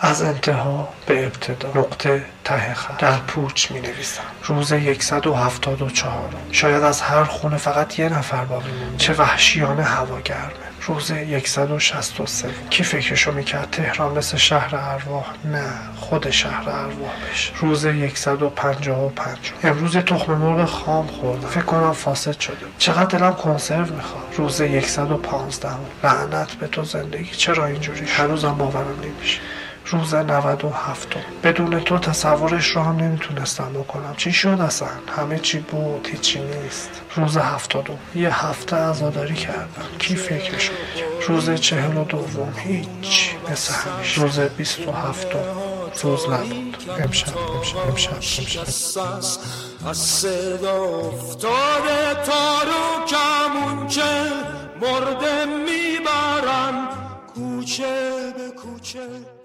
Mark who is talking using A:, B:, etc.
A: از انتها به ابتدا. نقطه ته خط. در پوچ می نویسم روز 174 شاید از هر خونه فقط یه نفر باقی مونده. چه وحشیانه هوا گرمه روز 163 کی فکرشو می‌کرد؟ تهران مثل شهر ارواح؟ نه خود شهر ارواح بشه. روز 155 امروز تخم مرغ خام خوردم. فکر کنم فاسد شده چقدر دلم کنسرو می‌خواد. روز 115 لعنت به تو زندگی. چرا اینجوری هنوزم باورم نمیشه. روز 97 بدون تو تصورش رو هم نمی‌تونستم بکنم. چی شد اصلا؟ همه چی بود هیچی نیست. روز 72 یه هفته عزاداری کردم. کی فکرشو روز چهل و دوم. هیچ. مثل همیشه. روز 27 روز نبود. امشب امشب امشب امشب. از صدا افتاده تارو کمون که مرده می‌برن کوچه به کوچه.